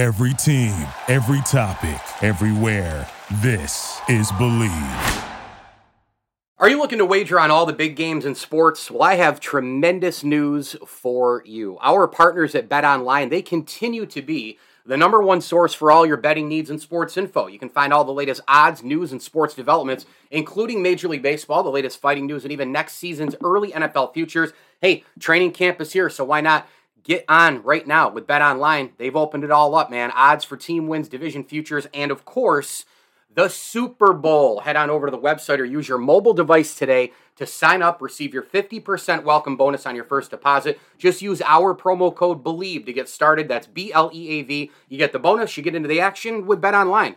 Every team, every topic, everywhere. This is Bleav. Are you looking to wager on all the big games in sports? Well, I have tremendous news for you. Our partners at Bet Online, they continue to be the number one source for all your betting needs and sports info. You can find all the latest odds, news, and sports developments, including Major League Baseball, the latest fighting news, and even next season's early NFL futures. Hey, training camp is here, so why not get on right now with Bet Online? They've opened it all up, man. Odds for team wins, division futures, and of course, the Super Bowl. Head on over to the website or use your mobile device today to sign up, receive your 50% welcome bonus on your first deposit. Just use our promo code BLEAV to get started. That's B L E A V. You get the bonus, you get into the action with Bet Online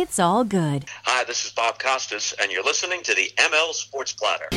It's all good. Hi, this is Bob Costas, and you're listening to the ML Sports Platter.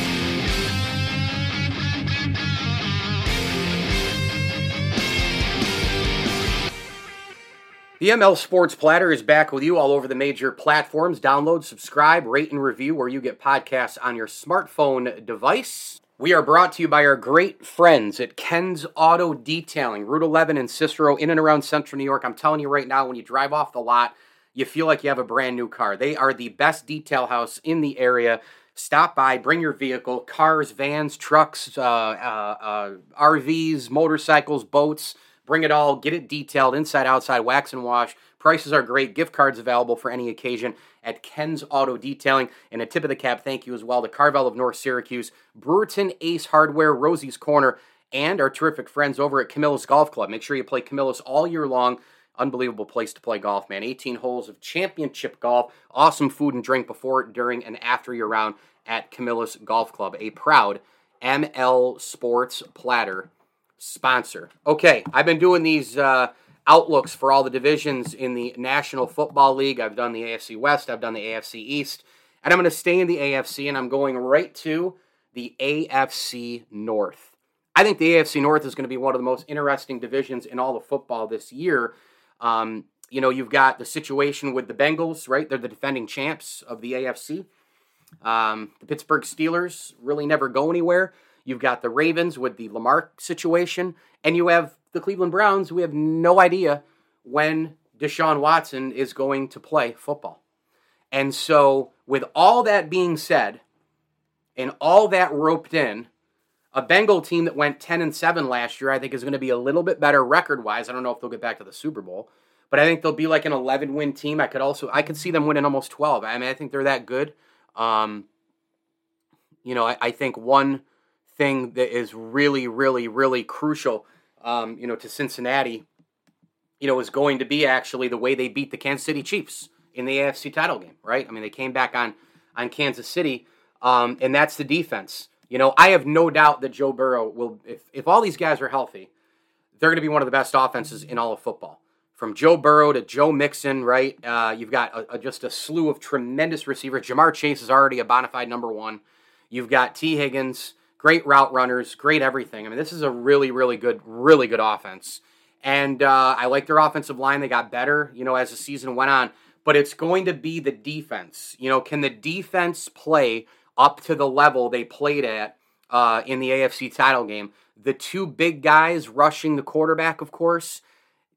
The ML Sports Platter is back with you all over the major platforms. Download, subscribe, rate, and review where you get podcasts on your smartphone device. We are brought to you by our great friends at Ken's Auto Detailing, Route 11 in Cicero, in and around Central New York. I'm telling you right now, when you drive off the lot, you feel like you have a brand new car. They are the best detail house in the area. Stop by, bring your vehicle, cars, vans, trucks, uh, uh, uh, RVs, motorcycles, boats. Bring it all, get it detailed inside, outside, wax and wash. Prices are great. Gift cards available for any occasion at Ken's Auto Detailing. And a tip of the cap thank you as well to Carvel of North Syracuse, Brewerton Ace Hardware, Rosie's Corner, and our terrific friends over at Camillus Golf Club. Make sure you play Camillus all year long. Unbelievable place to play golf, man. 18 holes of championship golf. Awesome food and drink before, during, and after your round at Camillus Golf Club, a proud ML Sports Platter sponsor. Okay, I've been doing these uh, outlooks for all the divisions in the National Football League. I've done the AFC West, I've done the AFC East, and I'm going to stay in the AFC, and I'm going right to the AFC North. I think the AFC North is going to be one of the most interesting divisions in all of football this year. Um, you know, you've got the situation with the Bengals, right? They're the defending champs of the AFC. Um, the Pittsburgh Steelers really never go anywhere. You've got the Ravens with the Lamar situation, and you have the Cleveland Browns. We have no idea when Deshaun Watson is going to play football. And so, with all that being said, and all that roped in, a Bengal team that went 10 and 7 last year, I think is going to be a little bit better record wise. I don't know if they'll get back to the Super Bowl, but I think they'll be like an 11 win team. I could also I could see them winning almost 12. I mean, I think they're that good. Um, you know, I, I think one thing that is really, really, really crucial, um, you know, to Cincinnati, you know, is going to be actually the way they beat the Kansas City Chiefs in the AFC title game, right? I mean, they came back on on Kansas City, um, and that's the defense. You know, I have no doubt that Joe Burrow will, if if all these guys are healthy, they're going to be one of the best offenses in all of football. From Joe Burrow to Joe Mixon, right? Uh, you've got a, a, just a slew of tremendous receivers. Ja'Marr Chase is already a bona fide number one. You've got Tee Higgins great route runners, great everything. I mean, this is a really, really good, really good offense. And uh, I like their offensive line. They got better, you know, as the season went on. But it's going to be the defense. You know, can the defense play up to the level they played at uh, in the AFC title game? The two big guys rushing the quarterback, of course,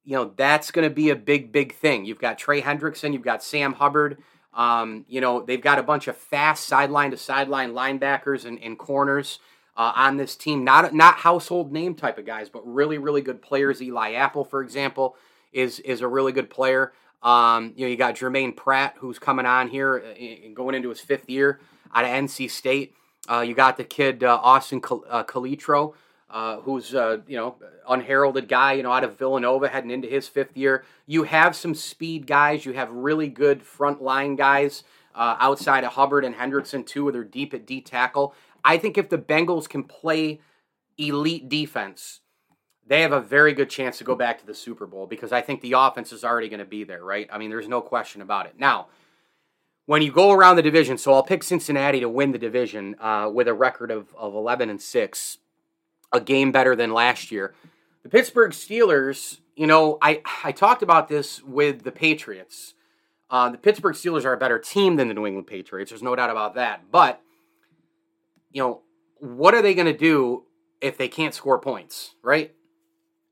you know, that's going to be a big, big thing. You've got Trey Hendrickson, you've got Sam Hubbard. Um, you know, they've got a bunch of fast sideline to sideline linebackers and, and corners uh, on this team. Not not household name type of guys, but really really good players. Eli Apple, for example, is is a really good player. Um, you know, you got Jermaine Pratt, who's coming on here and uh, going into his fifth year out of NC State. Uh, you got the kid uh, Austin Cal- uh, Calitro, uh, who's uh, you know unheralded guy, you know, out of Villanova, heading into his fifth year. You have some speed guys. You have really good front line guys outside of Hubbard and Hendrickson too, where they're deep at D tackle. I think if the Bengals can play elite defense, they have a very good chance to go back to the Super Bowl because I think the offense is already going to be there, right? I mean, there's no question about it. Now, when you go around the division, so I'll pick Cincinnati to win the division uh, with a record of, of 11 and 6, a game better than last year. The Pittsburgh Steelers, you know, I, I talked about this with the Patriots. Uh, the Pittsburgh Steelers are a better team than the New England Patriots. There's no doubt about that. But, you know, what are they going to do if they can't score points, right?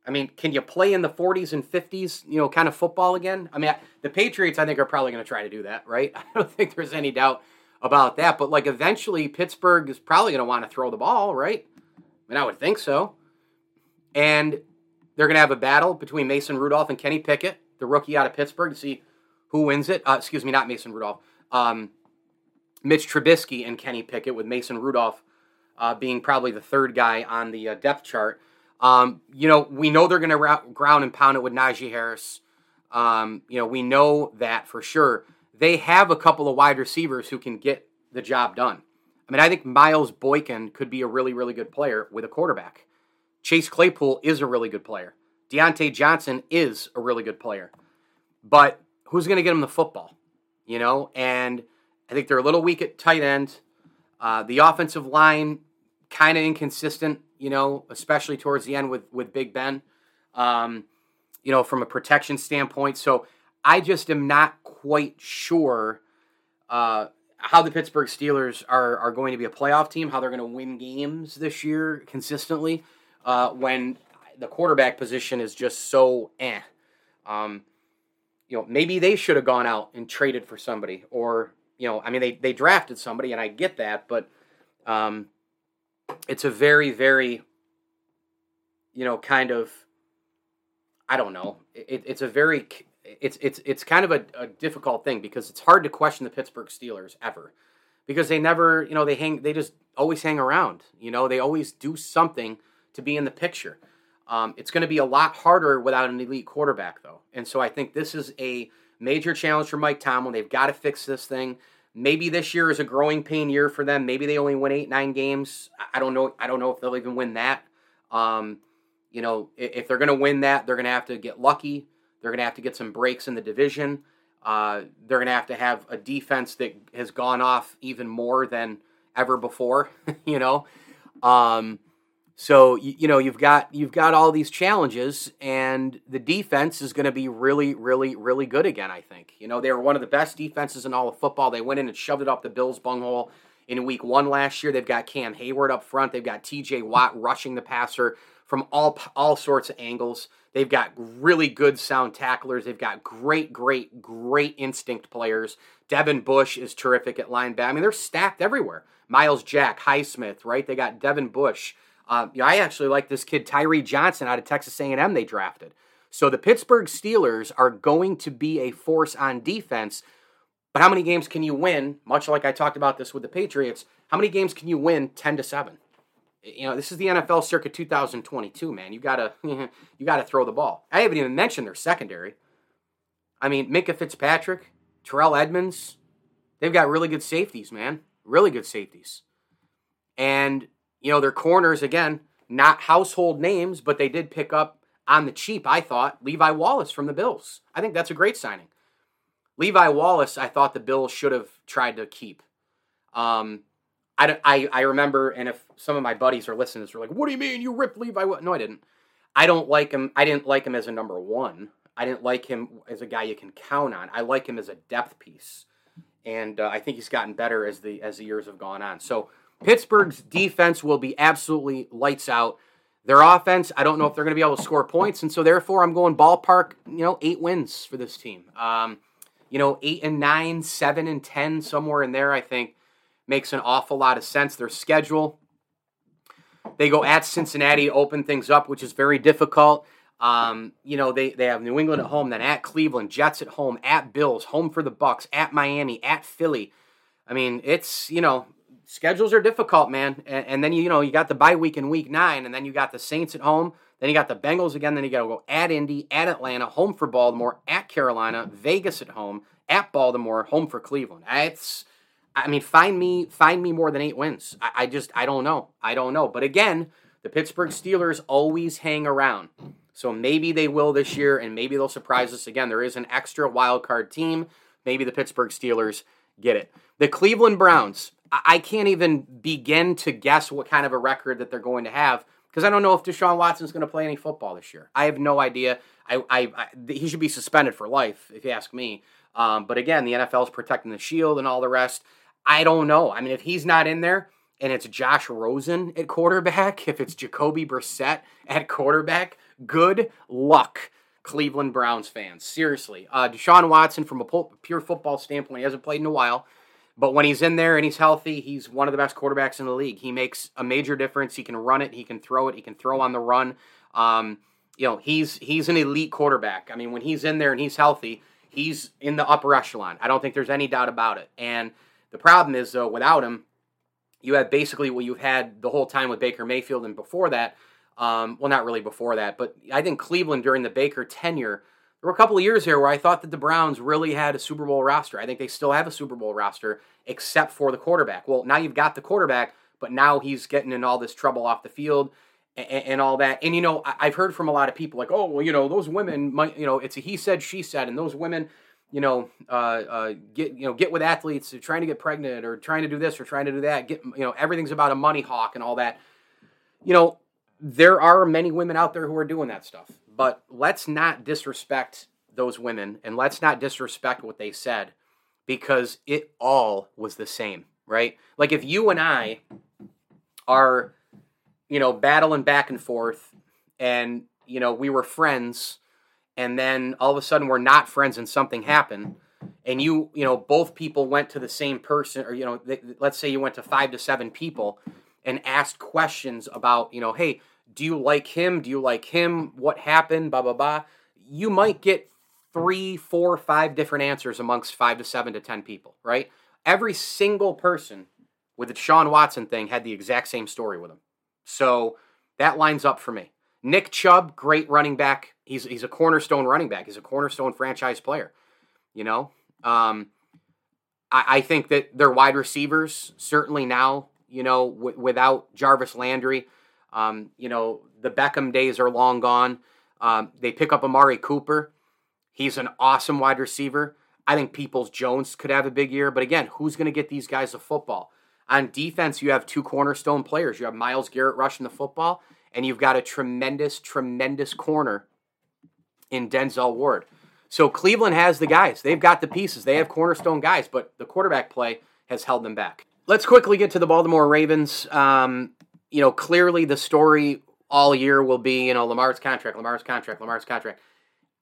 I mean, can you play in the 40s and 50s, you know, kind of football again? I mean, the Patriots, I think, are probably going to try to do that, right? I don't think there's any doubt about that. But, like, eventually, Pittsburgh is probably going to want to throw the ball, right? I mean, I would think so. And they're going to have a battle between Mason Rudolph and Kenny Pickett, the rookie out of Pittsburgh, to see who wins it. Uh, excuse me, not Mason Rudolph. Um, Mitch Trubisky and Kenny Pickett, with Mason Rudolph uh, being probably the third guy on the uh, depth chart. Um, you know, we know they're going to ra- ground and pound it with Najee Harris. Um, you know, we know that for sure. They have a couple of wide receivers who can get the job done. I mean, I think Miles Boykin could be a really, really good player with a quarterback. Chase Claypool is a really good player. Diontae Johnson is a really good player. But who's going to get him the football? You know, and I think they're a little weak at tight end. Uh, the offensive line kind of inconsistent, you know, especially towards the end with with Big Ben. Um, you know, from a protection standpoint. So I just am not quite sure uh, how the Pittsburgh Steelers are are going to be a playoff team, how they're going to win games this year consistently uh, when the quarterback position is just so eh. Um, you know, maybe they should have gone out and traded for somebody, or you know, I mean, they they drafted somebody, and I get that, but um, it's a very, very, you know, kind of, I don't know, it, it's a very, it's it's it's kind of a, a difficult thing because it's hard to question the Pittsburgh Steelers ever, because they never, you know, they hang, they just always hang around, you know, they always do something to be in the picture. Um, it's going to be a lot harder without an elite quarterback, though. And so I think this is a major challenge for Mike Tomlin. They've got to fix this thing. Maybe this year is a growing pain year for them. Maybe they only win eight, nine games. I don't know. I don't know if they'll even win that. Um, you know, if they're going to win that, they're going to have to get lucky. They're going to have to get some breaks in the division. Uh, they're going to have to have a defense that has gone off even more than ever before. you know, um, so you, you, know you've got you've got all these challenges, and the defense is going to be really, really, really good again. I think you know they were one of the best defenses in all of football. They went in and shoved it up the Bills' bunghole in Week One last year. They've got Cam Heyward up front. They've got T.J. Watt rushing the passer from all all sorts of angles. They've got really good sound tacklers. They've got great, great, great instinct players. Devin Bush is terrific at linebacker. I mean, they're stacked everywhere. Myles Jack, Highsmith, right? They got Devin Bush. Um, I actually like this kid Tyree Johnson out of Texas A&M. They drafted. So the Pittsburgh Steelers are going to be a force on defense. But how many games can you win? Much like I talked about this with the Patriots, how many games can you win ten to seven? You know, this is the NFL circa 2022, man. You gotta you gotta throw the ball. I haven't even mentioned their secondary. I mean, Minkah Fitzpatrick, Terrell Edmunds, they've got really good safeties, man. Really good safeties. And you know, their corners, again, not household names, but they did pick up on the cheap, I thought, Levi Wallace from the Bills. I think that's a great signing. Levi Wallace, I thought the Bills should have tried to keep. Um, I, I, I remember, and if some of my buddies are listening, they're like, "What do you mean you ripped Levi?" Wallace? No, I didn't. I don't like him. I didn't like him as a number one. I didn't like him as a guy you can count on. I like him as a depth piece, and uh, I think he's gotten better as the as the years have gone on. So Pittsburgh's defense will be absolutely lights out. Their offense, I don't know if they're going to be able to score points, and so therefore I'm going ballpark. You know, eight wins for this team. Um, you know, eight and nine, seven and ten, somewhere in there. I think makes an awful lot of sense. Their schedule, they go at Cincinnati, open things up, which is very difficult. Um, you know, they, they have New England at home, then at Cleveland, Jets at home, at Bills, home for the Bucs, at Miami, at Philly. I mean, it's you know schedules are difficult, man. And, and, then you, you know you got the bye week in week nine, and then you got the Saints at home. Then you got the Bengals again. Then you got to go at Indy, at Atlanta, home for Baltimore, at Carolina, Vegas at home, at Baltimore, home for Cleveland. It's, I mean, find me, find me more than eight wins. I, I just, I don't know, I don't know. But again, The Pittsburgh Steelers always hang around. So maybe they will this year, and maybe they'll surprise us again. There is an extra wild card team. Maybe the Pittsburgh Steelers get it. The Cleveland Browns, I can't even begin to guess what kind of a record that they're going to have because I don't know if Deshaun Watson's going to play any football this year. I have no idea. I, I, I he should be suspended for life, if you ask me. Um, but again, the NFL is protecting the shield and all the rest. I don't know. I mean, if he's not in there and it's Josh Rosen at quarterback, if it's Jacoby Brissett at quarterback, good luck, Cleveland Browns fans. Seriously, uh, Deshaun Watson, from a pure football standpoint, he hasn't played in a while. But when he's in there and he's healthy, he's one of the best quarterbacks in the league. He makes a major difference. He can run it. He can throw it. He can throw on the run. Um, you know, he's he's an elite quarterback. I mean, when he's in there and he's healthy, he's in the upper echelon. I don't think there's any doubt about it. And the problem is, though, without him, you have basically what you've had the whole time with Baker Mayfield, and before that, um, well, not really before that, but I think Cleveland during the Baker tenure there were a couple of years here where I thought that the Browns really had a Super Bowl roster. I think they still have a Super Bowl roster, except for the quarterback. Well, now you've got the quarterback, but now he's getting in all this trouble off the field and, and all that. And you know, I've heard from a lot of people like, oh, well, you know, those women might, you know, it's a he said, she said, and those women, you know, uh, uh, get you know, get with athletes trying to get pregnant or trying to do this or trying to do that. Get you know, everything's about a money hawk and all that. You know, there are many women out there who are doing that stuff but let's not disrespect those women and let's not disrespect what they said because it all was the same, right? Like if you and I are, you know, battling back and forth and, you know, we were friends and then all of a sudden we're not friends and something happened and you, you know, both people went to the same person or, you know, let's say you went to five to seven people and asked questions about, you know, hey, do you like him? Do you like him? What happened? Blah, blah, blah. You might get three, four, five different answers amongst five to seven to 10 people, right? Every single person with Deshaun Watson thing had the exact same story with him. So that lines up for me. Nick Chubb, great running back. He's, he's a cornerstone running back. He's a cornerstone franchise player. You know, um, I, I think that their wide receivers, certainly now, you know, w- without Jarvis Landry, um, you know, the Beckham days are long gone. Um, they pick up Amari Cooper. He's an awesome wide receiver. I think Peoples Jones could have a big year, but again, who's going to get these guys the football? On defense, you have two cornerstone players. You have Myles Garrett rushing the football, and you've got a tremendous, tremendous corner in Denzel Ward. So Cleveland has the guys. They've got the pieces. They have cornerstone guys, but the quarterback play has held them back. Let's quickly get to the Baltimore Ravens. Um, you know, clearly the story all year will be, you know, Lamar's contract, Lamar's contract, Lamar's contract.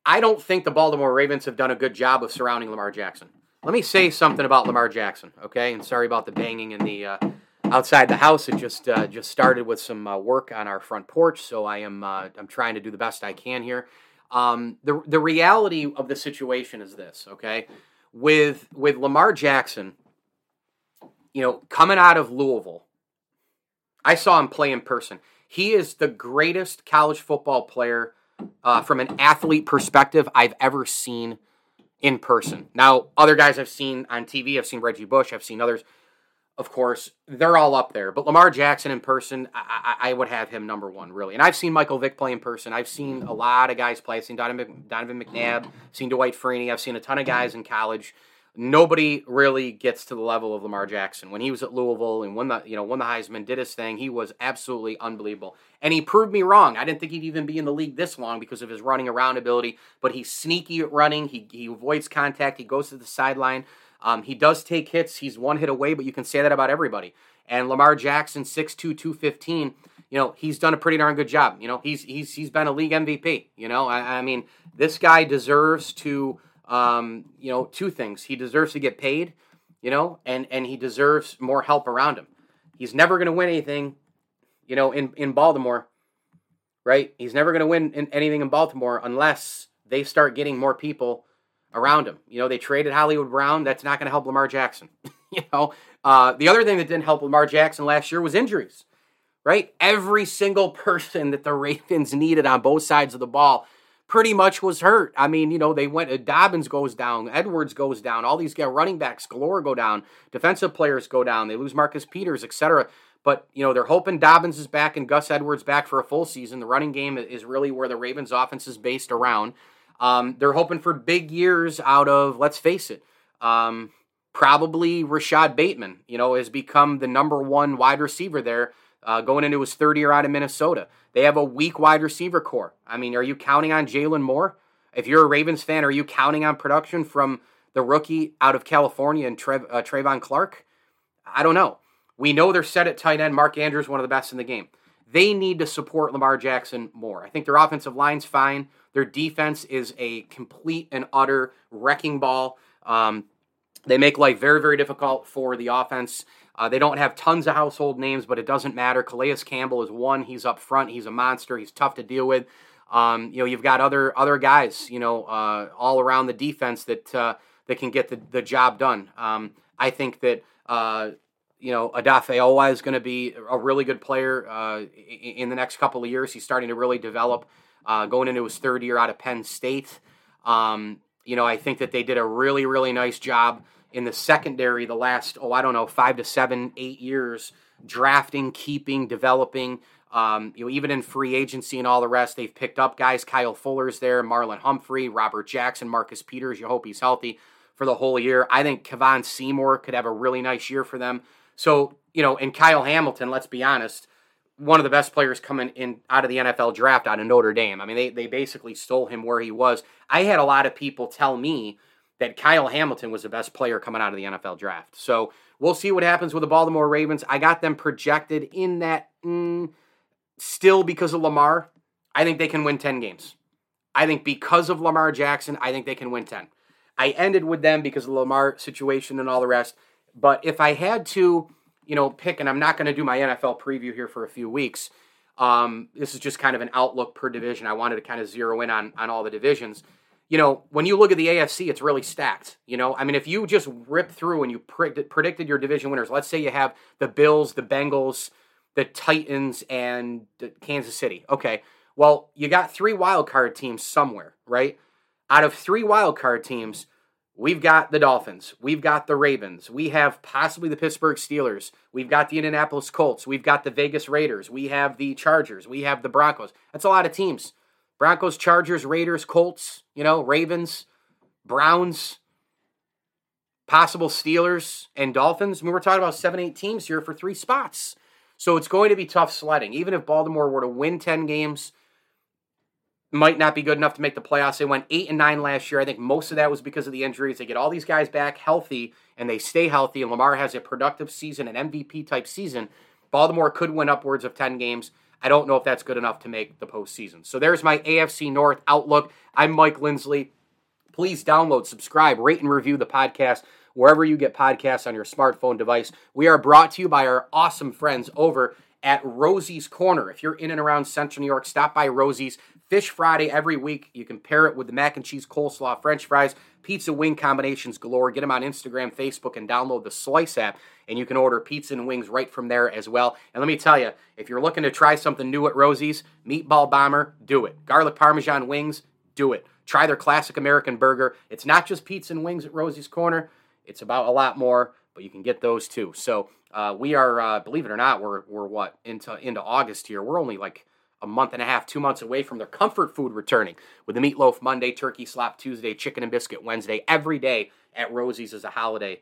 I don't think the Baltimore Ravens have done a good job of surrounding Lamar Jackson. Let me say something about Lamar Jackson, okay? And sorry about the banging in the uh, outside the house. It just uh, just started with some uh, work on our front porch, so I am uh, I'm trying to do the best I can here. Um, the the reality of the situation is this, okay? With with Lamar Jackson, you know, coming out of Louisville, I saw him play in person. He is the greatest college football player uh, from an athlete perspective I've ever seen in person. Now, other guys I've seen on TV, I've seen Reggie Bush, I've seen others. Of course, they're all up there. But Lamar Jackson in person, I, I, I would have him number one, really. And I've seen Michael Vick play in person. I've seen a lot of guys play. I've seen Donovan, Donovan McNabb, seen Dwight Freeney. I've seen a ton of guys in college nobody really gets to the level of Lamar Jackson. When he was at Louisville and won the you know won the Heisman, did his thing, he was absolutely unbelievable. And he proved me wrong. I didn't think he'd even be in the league this long because of his running around ability. But he's sneaky at running. He he avoids contact. He goes to the sideline. Um, he does take hits. He's one hit away, but you can say that about everybody. And Lamar Jackson, 6'2", 215, you know, he's done a pretty darn good job. You know, he's he's he's been a league MVP. You know, I, I mean, this guy deserves to um, you know, two things. He deserves to get paid, you know, and and he deserves more help around him. He's never going to win anything, you know, in in Baltimore, right? He's never going to win in anything in Baltimore unless they start getting more people around him. You know, they traded Hollywood Brown. That's not going to help Lamar Jackson. you know, uh, the other thing that didn't help Lamar Jackson last year was injuries. Right, every single person that the Ravens needed on both sides of the ball pretty much was hurt. I mean, you know, they went, uh, Dobbins goes down, Edwards goes down, all these running backs galore go down, defensive players go down, they lose Marcus Peters, etc. But, you know, they're hoping Dobbins is back and Gus Edwards back for a full season. The running game is really where the Ravens offense is based around. Um, they're hoping for big years out of, let's face it, um, probably Rashod Bateman, you know, has become the number one wide receiver there uh, going into his third year out of Minnesota. They have a weak wide receiver corps. I mean, are you counting on Jalen Moore? If you're a Ravens fan, are you counting on production from the rookie out of California and Trev, uh, Travon Clark? I don't know. We know they're set at tight end. Mark Andrews, one of the best in the game. They need to support Lamar Jackson more. I think their offensive line's fine. Their defense is a complete and utter wrecking ball. Um, they make life very, very difficult for the offense. Uh, they don't have tons of household names, but it doesn't matter. Calais Campbell is one. He's up front. He's a monster. He's tough to deal with. Um, you know, you've got other other guys, you know, uh, all around the defense that uh, that can get the, the job done. Um, I think that uh, you know Odafe Oweh is going to be a really good player uh, in the next couple of years. He's starting to really develop, uh, going into his third year out of Penn State. Um, you know, I think that they did a really really nice job in the secondary the last oh I don't know five to seven eight years drafting, keeping, developing. Um, you know, even in free agency and all the rest, they've picked up guys. Kyle Fuller's there, Marlon Humphrey, Robert Jackson, Marcus Peters. You hope he's healthy for the whole year. I think Kevon Seymour could have a really nice year for them. So, you know, and Kyle Hamilton, let's be honest, one of the best players coming in out of the NFL draft out of Notre Dame. I mean, they, they basically stole him where he was. I had a lot of people tell me that Kyle Hamilton was the best player coming out of the NFL draft. So we'll see what happens with the Baltimore Ravens. I got them projected in that mm, still because of Lamar. I think they can win 10 games. I think because of Lamar Jackson, I think they can win 10. I ended with them because of the Lamar situation and all the rest. But if I had to, you know, pick, and I'm not going to do my NFL preview here for a few weeks. Um, this is just kind of an outlook per division. I wanted to kind of zero in on on all the divisions. You know, when you look at the AFC, it's really stacked. You know, I mean, if you just rip through and you predicted, your division winners, let's say you have the Bills, the Bengals, the Titans, and Kansas City. Okay, well, you got three wild card teams somewhere, right? Out of three wild card teams, We've got the Dolphins. We've got the Ravens. We have possibly the Pittsburgh Steelers. We've got the Indianapolis Colts. We've got the Vegas Raiders. We have the Chargers. We have the Broncos. That's a lot of teams. Broncos, Chargers, Raiders, Colts, you know, Ravens, Browns, possible Steelers, and Dolphins. I mean, we're talking about seven, eight teams here for three spots. So it's going to be tough sledding. Even if Baltimore were to win 10 games, might not be good enough to make the playoffs. They went eight and nine last year. I think most of that was because of the injuries. They get all these guys back healthy and they stay healthy. And Lamar has a productive season, an MVP type season. Baltimore could win upwards of 10 games. I don't know if that's good enough to make the postseason. So there's my AFC North outlook. I'm Mike Lindsley. Please download, subscribe, rate, and review the podcast wherever you get podcasts on your smartphone device. We are brought to you by our awesome friends over at Rosie's Corner. If you're in and around Central New York, stop by Rosie's. Fish Friday every week. You can pair it with the mac and cheese coleslaw, french fries, pizza wing combinations galore. Get them on Instagram, Facebook, and download the Slice app, and you can order pizza and wings right from there as well. And let me tell you, if you're looking to try something new at Rosie's, Meatball Bomber, do it. Garlic Parmesan wings, do it. Try their classic American burger. It's not just pizza and wings at Rosie's Corner, it's about a lot more but you can get those too. So uh, we are, uh, believe it or not, we're we're what into into August here. We're only like a month and a half, two months away from their comfort food returning with the meatloaf Monday, turkey slap Tuesday, chicken and biscuit Wednesday. Every day at Rosie's is a holiday,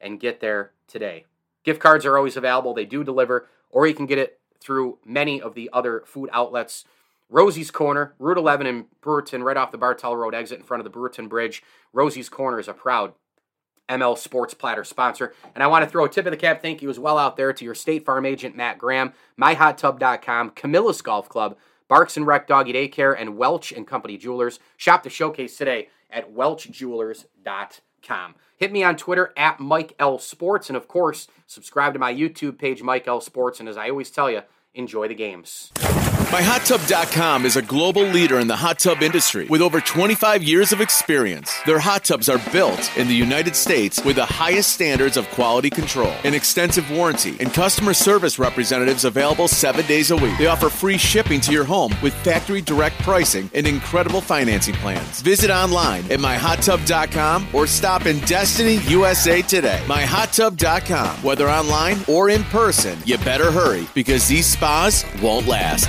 and get there today. Gift cards are always available. They do deliver, or you can get it through many of the other food outlets. Rosie's Corner, Route 11 in Brewerton, right off the Bartell Road exit in front of the Brewerton Bridge. Rosie's Corner is a proud ML Sports Platter sponsor. And I want to throw a tip of the cap thank you as well out there to your State Farm agent, Matt Graham, MyHotTub.com, Camillus Golf Club, Barks and Rec Doggy Daycare, and Welch and Company Jewelers. Shop the showcase today at welchjewelers.com. Hit me on Twitter at Mike L Sports, and of course, subscribe to my YouTube page, Mike L Sports. And as I always tell you, enjoy the games. MyHotTub.com is a global leader in the hot tub industry with over 25 years of experience. Their hot tubs are built in the United States with the highest standards of quality control, an extensive warranty, and customer service representatives available seven days a week. They offer free shipping to your home with factory direct pricing and incredible financing plans. Visit online at MyHotTub.com or stop in Destiny, USA today. MyHotTub.com. Whether online or in person, you better hurry because these spas won't last.